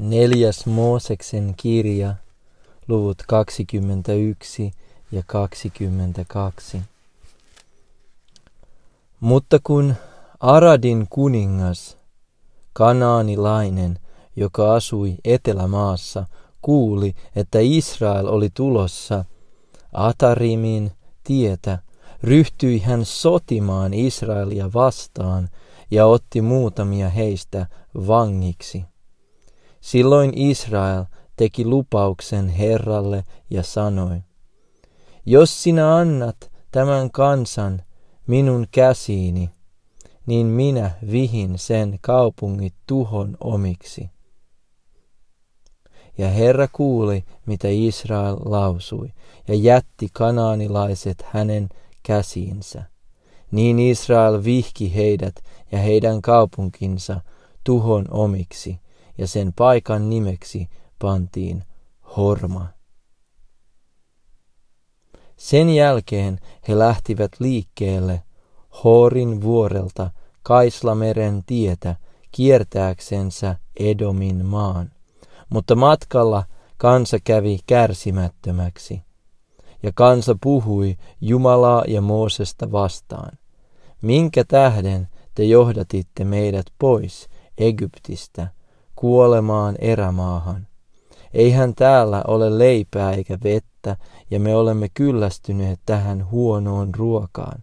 Neljäs Mooseksen kirja, luvut 21 ja 22. Mutta kun Aradin kuningas, kanaanilainen, joka asui etelämaassa, kuuli, että Israel oli tulossa Atarimin tietä, ryhtyi hän sotimaan Israelia vastaan ja otti muutamia heistä vangiksi. Silloin Israel teki lupauksen Herralle ja sanoi, Jos sinä annat tämän kansan minun käsiini, niin minä vihin sen kaupungit tuhon omiksi. Ja Herra kuuli, mitä Israel lausui, ja jätti kanaanilaiset hänen käsiinsä. Niin Israel vihki heidät ja heidän kaupunkinsa tuhon omiksi, ja sen paikan nimeksi pantiin Horma. Sen jälkeen he lähtivät liikkeelle Horin vuorelta Kaislameren tietä kiertääksensä Edomin maan. Mutta matkalla kansa kävi kärsimättömäksi. Ja kansa puhui Jumalaa ja Moosesta vastaan. Minkä tähden te johdatitte meidät pois Egyptistä kuolemaan erämaahan? Eihän täällä ole leipää eikä vettä, ja me olemme kyllästyneet tähän huonoon ruokaan.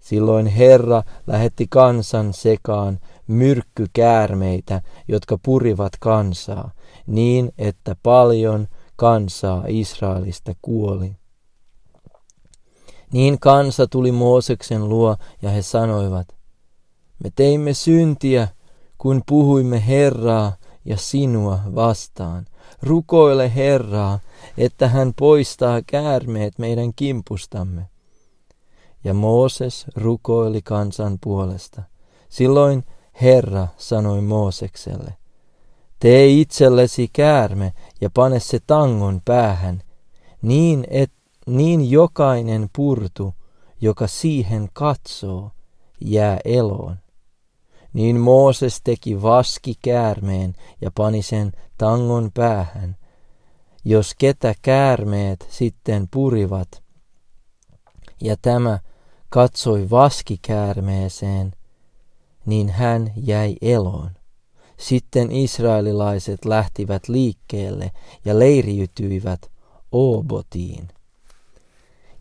Silloin Herra lähetti kansan sekaan myrkkykäärmeitä, jotka purivat kansaa, niin että paljon kansaa Israelista kuoli. Niin kansa tuli Mooseksen luo ja he sanoivat, me teimme syntiä, kun puhuimme Herraa ja sinua vastaan. Rukoile Herraa, että hän poistaa käärmeet meidän kimpustamme. Ja Mooses rukoili kansan puolesta. Silloin Herra sanoi Moosekselle, tee itsellesi käärme ja pane se tangon päähän, niin, et, niin jokainen purtu, joka siihen katsoo, jää eloon. Niin Mooses teki vaski käärmeen ja pani sen tangon päähän. Jos ketä käärmeet sitten purivat, ja tämä katsoi vaskikäärmeeseen, niin hän jäi eloon. Sitten israelilaiset lähtivät liikkeelle ja leiriytyivät Obotiin.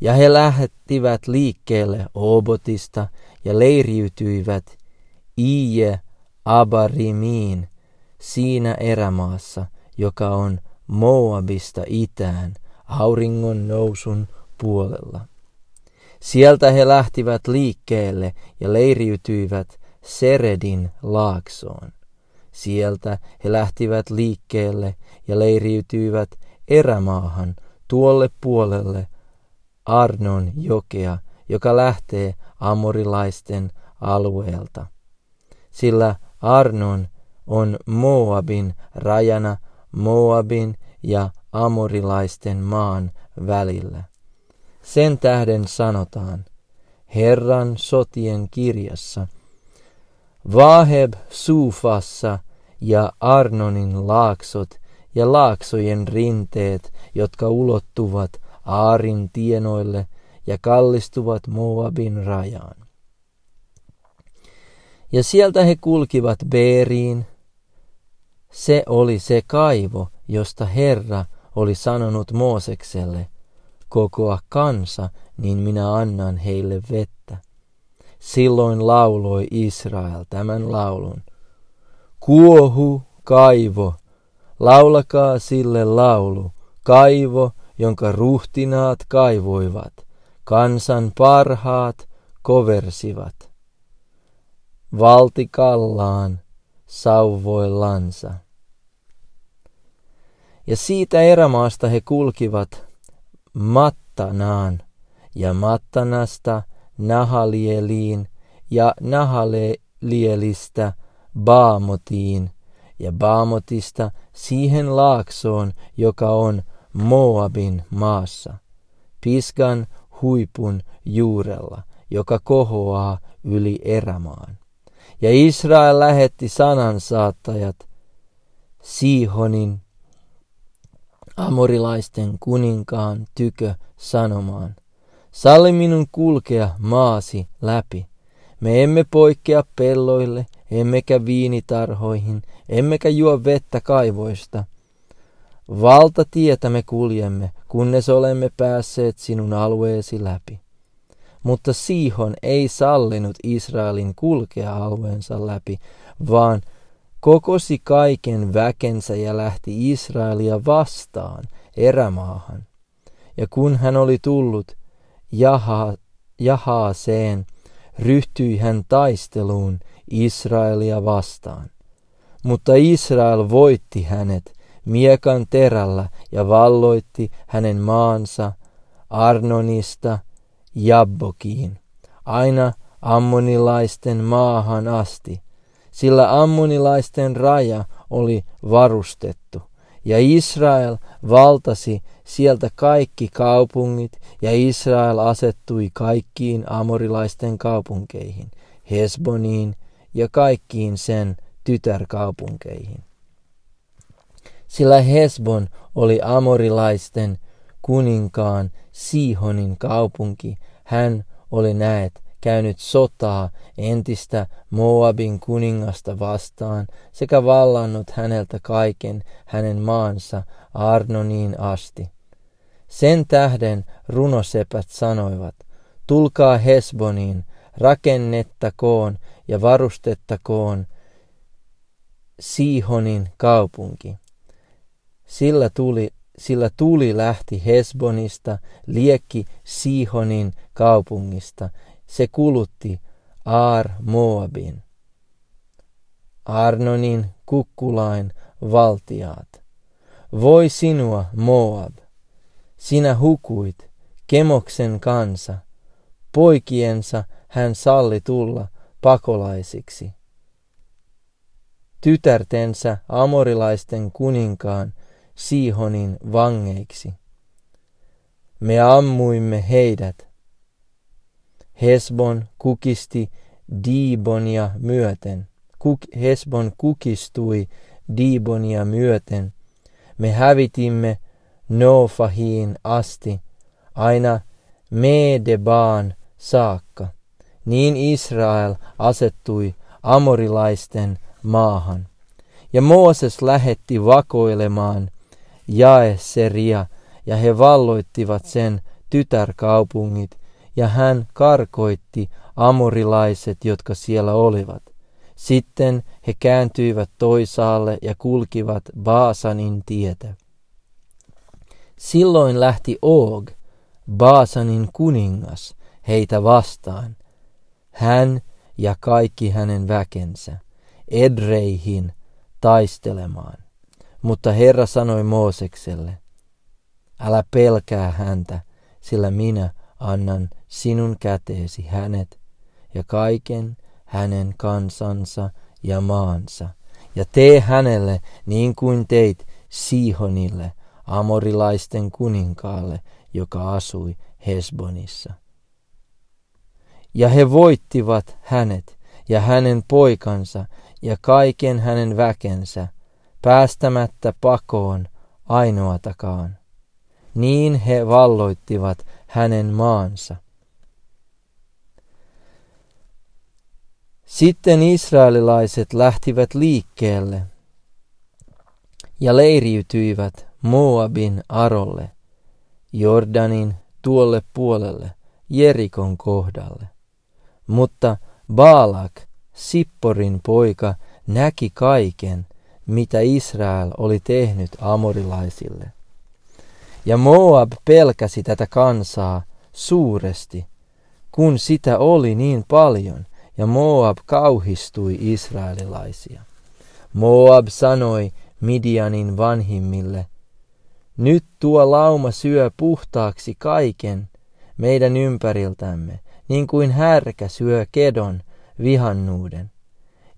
Ja he lähettivät liikkeelle Obotista ja leiriytyivät Ije Abarimiin siinä erämaassa, joka on Moabista itään auringon nousun puolella. Sieltä he lähtivät liikkeelle ja leiriytyivät Seredin laaksoon. Sieltä he lähtivät liikkeelle ja leiriytyivät erämaahan tuolle puolelle Arnon jokea, joka lähtee amorilaisten alueelta. Sillä Arnon on Moabin rajana Moabin ja amorilaisten maan välillä. Sen tähden sanotaan Herran sotien kirjassa, Vaheb Sufassa ja Arnonin laaksot ja laaksojen rinteet, jotka ulottuvat Aarin tienoille ja kallistuvat Moabin rajaan. Ja sieltä he kulkivat Beeriin. Se oli se kaivo, josta Herra oli sanonut Moosekselle – kokoa kansa, niin minä annan heille vettä. Silloin lauloi Israel tämän laulun. Kuohu, kaivo, laulakaa sille laulu, kaivo, jonka ruhtinaat kaivoivat, kansan parhaat koversivat. Valtikallaan sauvoillansa. Ja siitä erämaasta he kulkivat Mattanaan ja Mattanasta Nahalieliin ja Nahalielistä Baamotiin ja Baamotista siihen laaksoon, joka on Moabin maassa, Pisgan huipun juurella, joka kohoaa yli erämaan. Ja Israel lähetti sanansaattajat, Siihonin amorilaisten kuninkaan tykö sanomaan, salli minun kulkea maasi läpi. Me emme poikkea pelloille, emmekä viinitarhoihin, emmekä juo vettä kaivoista. Valtatietä me kuljemme, kunnes olemme päässeet sinun alueesi läpi. Mutta Siihon ei sallinut Israelin kulkea alueensa läpi, vaan kokosi kaiken väkensä ja lähti Israelia vastaan erämaahan. Ja kun hän oli tullut Jaha, Jahaaseen, ryhtyi hän taisteluun Israelia vastaan. Mutta Israel voitti hänet miekan terällä ja valloitti hänen maansa Arnonista Jabbokiin, aina ammonilaisten maahan asti, sillä ammonilaisten raja oli varustettu, ja Israel valtasi sieltä kaikki kaupungit, ja Israel asettui kaikkiin amorilaisten kaupunkeihin, Hesboniin ja kaikkiin sen tytärkaupunkeihin. Sillä Hesbon oli amorilaisten kuninkaan Sihonin kaupunki. Hän oli näet käynyt sotaa entistä Moabin kuningasta vastaan sekä vallannut häneltä kaiken hänen maansa Arnoniin asti. Sen tähden runosepät sanoivat, tulkaa Hesboniin, rakennettakoon ja varustettakoon Sihonin kaupunki. Sillä tuli, sillä tuli lähti Hesbonista, liekki Sihonin kaupungista. Se kulutti Aar Moabin. Arnonin kukkulain valtiaat. Voi sinua, Moab, sinä hukuit, Kemoksen kansa, poikiensa hän salli tulla pakolaisiksi. Tytärtensä amorilaisten kuninkaan Siihonin vangeiksi. Me ammuimme heidät. Hesbon kukisti Diibonia myöten. Kuk, Hesbon kukistui Diibonia myöten. Me hävitimme Nofahiin asti, aina Medebaan saakka. Niin Israel asettui amorilaisten maahan. Ja Mooses lähetti vakoilemaan Jaeseria, ja he valloittivat sen tytärkaupungit, ja hän karkoitti amorilaiset, jotka siellä olivat. Sitten he kääntyivät toisaalle ja kulkivat Baasanin tietä. Silloin lähti Og, Baasanin kuningas, heitä vastaan. Hän ja kaikki hänen väkensä, Edreihin taistelemaan. Mutta Herra sanoi Moosekselle, älä pelkää häntä, sillä minä annan sinun käteesi hänet ja kaiken hänen kansansa ja maansa, ja tee hänelle niin kuin teit Sihonille, amorilaisten kuninkaalle, joka asui Hesbonissa. Ja he voittivat hänet ja hänen poikansa ja kaiken hänen väkensä, päästämättä pakoon ainoatakaan. Niin he valloittivat hänen maansa. Sitten israelilaiset lähtivät liikkeelle ja leiriytyivät Moabin arolle, Jordanin tuolle puolelle, Jerikon kohdalle. Mutta Baalak, Sipporin poika, näki kaiken – mitä Israel oli tehnyt amorilaisille. Ja Moab pelkäsi tätä kansaa suuresti, kun sitä oli niin paljon, ja Moab kauhistui israelilaisia. Moab sanoi Midianin vanhimmille, nyt tuo lauma syö puhtaaksi kaiken meidän ympäriltämme, niin kuin härkä syö kedon vihannuuden.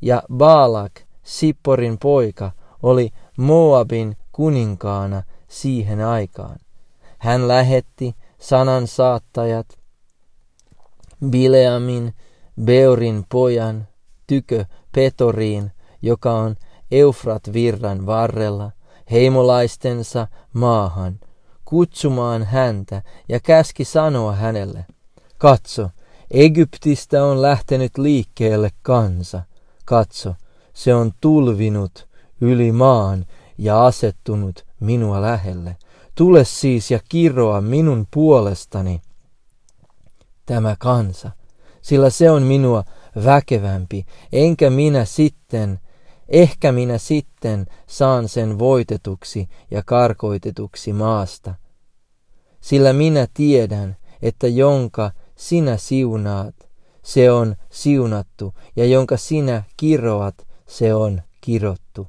Ja Baalak Sipporin poika, oli Moabin kuninkaana siihen aikaan. Hän lähetti sanan saattajat Bileamin, Beorin pojan, tykö Petoriin, joka on Eufrat virran varrella, heimolaistensa maahan, kutsumaan häntä ja käski sanoa hänelle, katso, Egyptistä on lähtenyt liikkeelle kansa. Katso, se on tulvinut yli maan ja asettunut minua lähelle. Tule siis ja kiroa minun puolestani tämä kansa, sillä se on minua väkevämpi, enkä minä sitten, ehkä minä sitten saan sen voitetuksi ja karkoitetuksi maasta. Sillä minä tiedän, että jonka sinä siunaat, se on siunattu, ja jonka sinä kiroat, se on kirottu.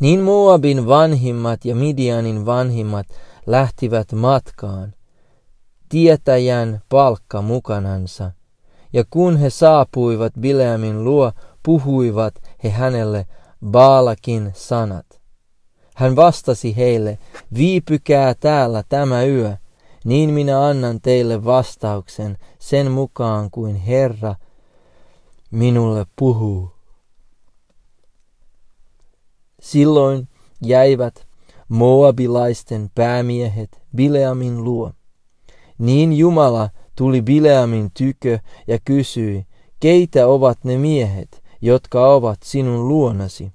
Niin Moabin vanhimmat ja Midianin vanhimmat lähtivät matkaan, tietäjän palkka mukanansa, ja kun he saapuivat Bileamin luo, puhuivat he hänelle Baalakin sanat. Hän vastasi heille, viipykää täällä tämä yö, niin minä annan teille vastauksen sen mukaan kuin Herra minulle puhuu. Silloin jäivät Moabilaisten päämiehet Bileamin luo. Niin Jumala tuli Bileamin tykö ja kysyi, keitä ovat ne miehet, jotka ovat sinun luonasi?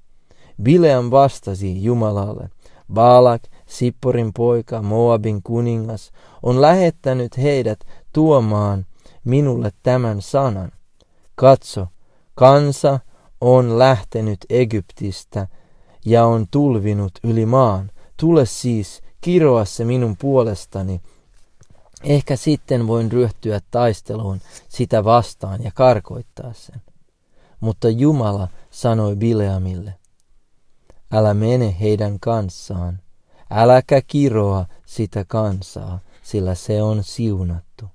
Bileam vastasi Jumalalle, Baalak, Sipporin poika, Moabin kuningas, on lähettänyt heidät tuomaan minulle tämän sanan. Katso, kansa on lähtenyt Egyptistä ja on tulvinut yli maan. Tule siis, kiroa se minun puolestani. Ehkä sitten voin ryhtyä taisteluun sitä vastaan ja karkoittaa sen. Mutta Jumala sanoi Bileamille, älä mene heidän kanssaan, äläkä kiroa sitä kansaa, sillä se on siunattu.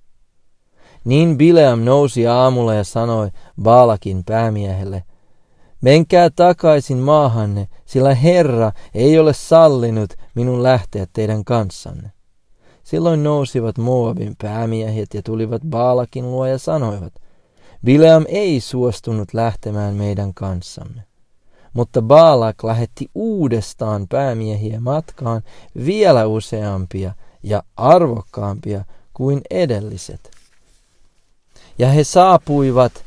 Niin Bileam nousi aamulla ja sanoi Baalakin päämiehelle, Menkää takaisin maahanne, sillä Herra ei ole sallinut minun lähteä teidän kanssanne. Silloin nousivat Moabin päämiehet ja tulivat Baalakin luo ja sanoivat, Bileam ei suostunut lähtemään meidän kanssamme. Mutta Baalak lähetti uudestaan päämiehiä matkaan vielä useampia ja arvokkaampia kuin edelliset. Ja he saapuivat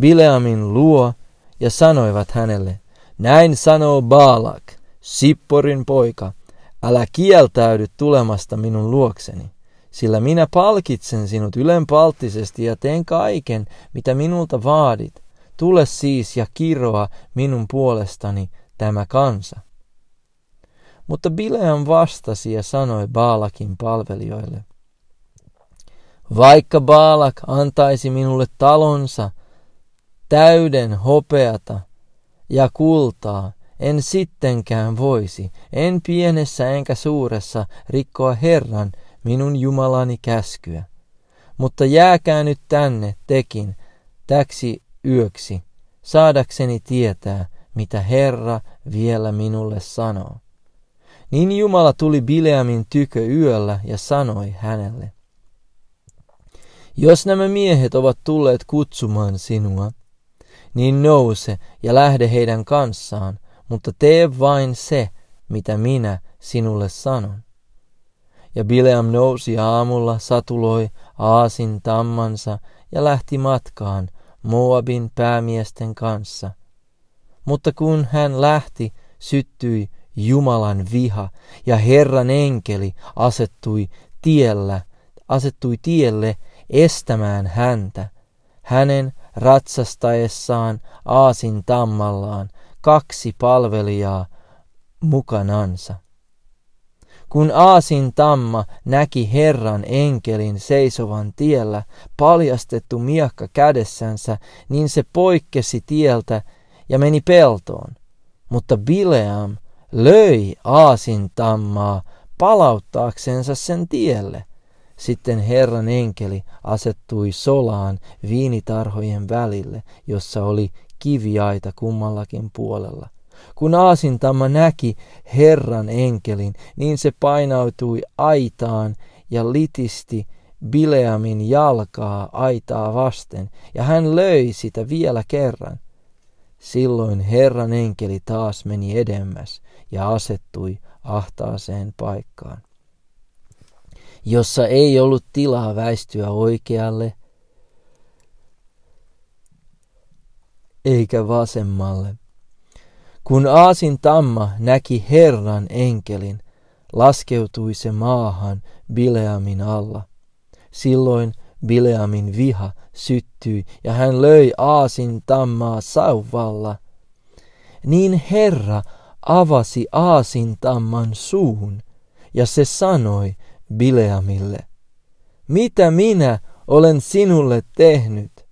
Bileamin luo ja sanoivat hänelle, näin sanoo Baalak, Sipporin poika, älä kieltäydy tulemasta minun luokseni, sillä minä palkitsen sinut ylenpalttisesti ja teen kaiken, mitä minulta vaadit. Tule siis ja kiroa minun puolestani tämä kansa. Mutta Bileam vastasi ja sanoi Baalakin palvelijoille, vaikka Baalak antaisi minulle talonsa täyden hopeata ja kultaa, en sittenkään voisi, en pienessä enkä suuressa, rikkoa Herran, minun Jumalani käskyä. Mutta jääkää nyt tänne tekin, täksi yöksi, saadakseni tietää, mitä Herra vielä minulle sanoo. Niin Jumala tuli Bileamin tykö yöllä ja sanoi hänelle, Jos nämä miehet ovat tulleet kutsumaan sinua, niin nouse ja lähde heidän kanssaan, mutta tee vain se, mitä minä sinulle sanon. Ja Bileam nousi aamulla, satuloi aasin tammansa ja lähti matkaan Moabin päämiesten kanssa. Mutta kun hän lähti, syttyi Jumalan viha ja Herran enkeli asettui tiellä, asettui tielle estämään häntä. Hänen ratsastaessaan aasin tammallaan kaksi palvelijaa mukanansa. Kun aasin tamma näki Herran enkelin seisovan tiellä, paljastettu miakka kädessänsä, niin se poikkesi tieltä ja meni peltoon. Mutta Bileam löi aasin tammaa palauttaaksensa sen tielle. Sitten Herran enkeli asettui solaan viinitarhojen välille, jossa oli kiviaita kummallakin puolella. Kun aasintamma näki Herran enkelin, niin se painautui aitaan ja litisti Bileamin jalkaa aitaa vasten, ja hän löi sitä vielä kerran. Silloin Herran enkeli taas meni edemmäs ja asettui ahtaaseen paikkaan, jossa ei ollut tilaa väistyä oikealle eikä vasemmalle. Kun Aasin tamma näki Herran enkelin, laskeutui se maahan Bileamin alla. Silloin Bileamin viha syttyi ja hän löi Aasin tammaa sauvalla. Niin Herra avasi Aasin tamman suun ja se sanoi Bileamille, mitä minä olen sinulle tehnyt,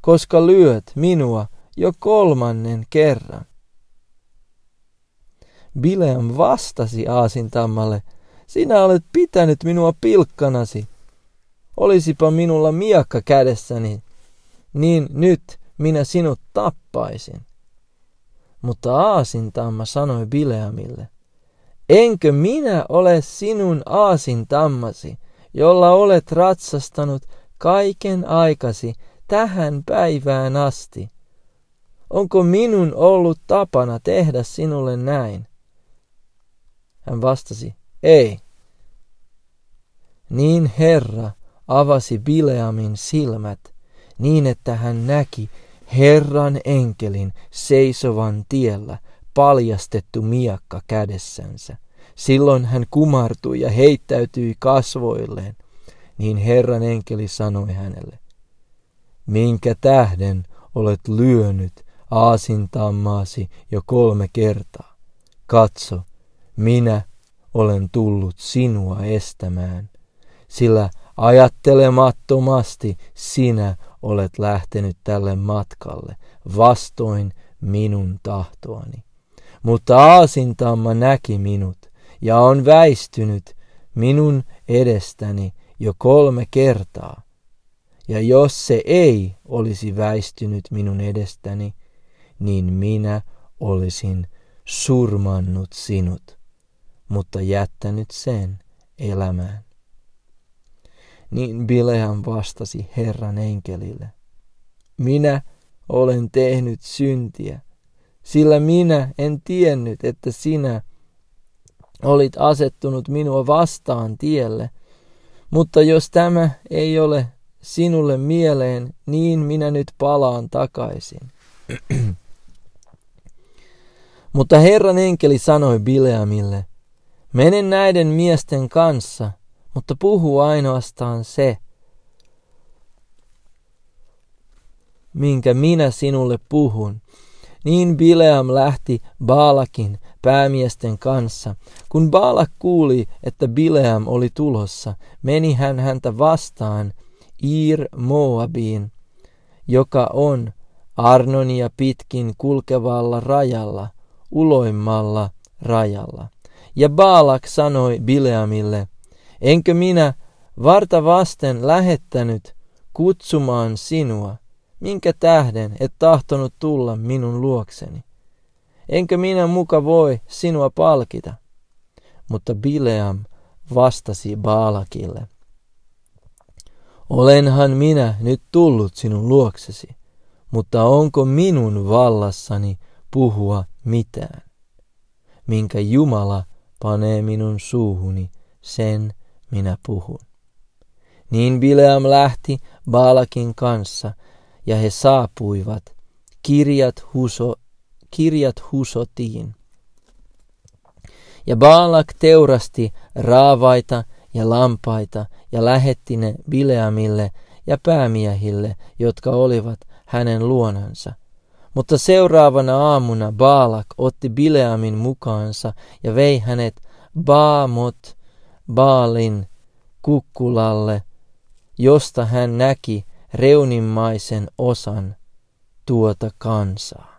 koska lyöt minua jo kolmannen kerran. Bileam vastasi Aasintammalle, sinä olet pitänyt minua pilkkanasi. Olisipa minulla miakka kädessäni, niin nyt minä sinut tappaisin. Mutta Aasintamma sanoi Bileamille, enkö minä ole sinun Aasintammasi, jolla olet ratsastanut kaiken aikasi tähän päivään asti? Onko minun ollut tapana tehdä sinulle näin? Hän vastasi, ei. Niin Herra avasi Bileamin silmät niin, että hän näki Herran enkelin seisovan tiellä, paljastettu miakka kädessänsä. Silloin hän kumartui ja heittäytyi kasvoilleen. Niin Herran enkeli sanoi hänelle, minkä tähden olet lyönyt aasintammaasi jo kolme kertaa? Katso, minä olen tullut sinua estämään, sillä ajattelemattomasti sinä olet lähtenyt tälle matkalle vastoin minun tahtoani. Mutta aasintamma näki minut ja on väistynyt minun edestäni jo kolme kertaa. Ja jos se ei olisi väistynyt minun edestäni, niin minä olisin surmannut sinut mutta jättänyt sen elämään. Niin Bileam vastasi Herran enkelille, minä olen tehnyt syntiä, sillä minä en tiennyt, että sinä olit asettunut minua vastaan tielle. Mutta jos tämä ei ole sinulle mieleen, niin minä nyt palaan takaisin. Mutta Herran enkeli sanoi Bileamille, Mene näiden miesten kanssa, mutta puhu ainoastaan se, minkä minä sinulle puhun. Niin Bileam lähti Baalakin päämiesten kanssa. Kun Baalak kuuli, että Bileam oli tulossa, meni hän häntä vastaan Ir Moabiin, joka on Arnonia pitkin kulkevalla rajalla, uloimmalla rajalla. Ja Baalak sanoi Bileamille, enkö minä varta vasten lähettänyt kutsumaan sinua, minkä tähden et tahtonut tulla minun luokseni? Enkö minä muka voi sinua palkita? Mutta Bileam vastasi Baalakille, Olenhan minä nyt tullut sinun luoksesi, mutta onko minun vallassani puhua mitään, minkä Jumala panee minun suuhuni, sen minä puhun. Niin Bileam lähti Baalakin kanssa, ja he saapuivat kirjat, huso, kirjat husotiin. Ja Baalak teurasti raavaita ja lampaita ja lähetti ne Bileamille ja päämiehille, jotka olivat hänen luonansa – mutta seuraavana aamuna Baalak otti Bileamin mukaansa ja vei hänet Baamot Baalin kukkulalle, josta hän näki reunimmaisen osan tuota kansaa.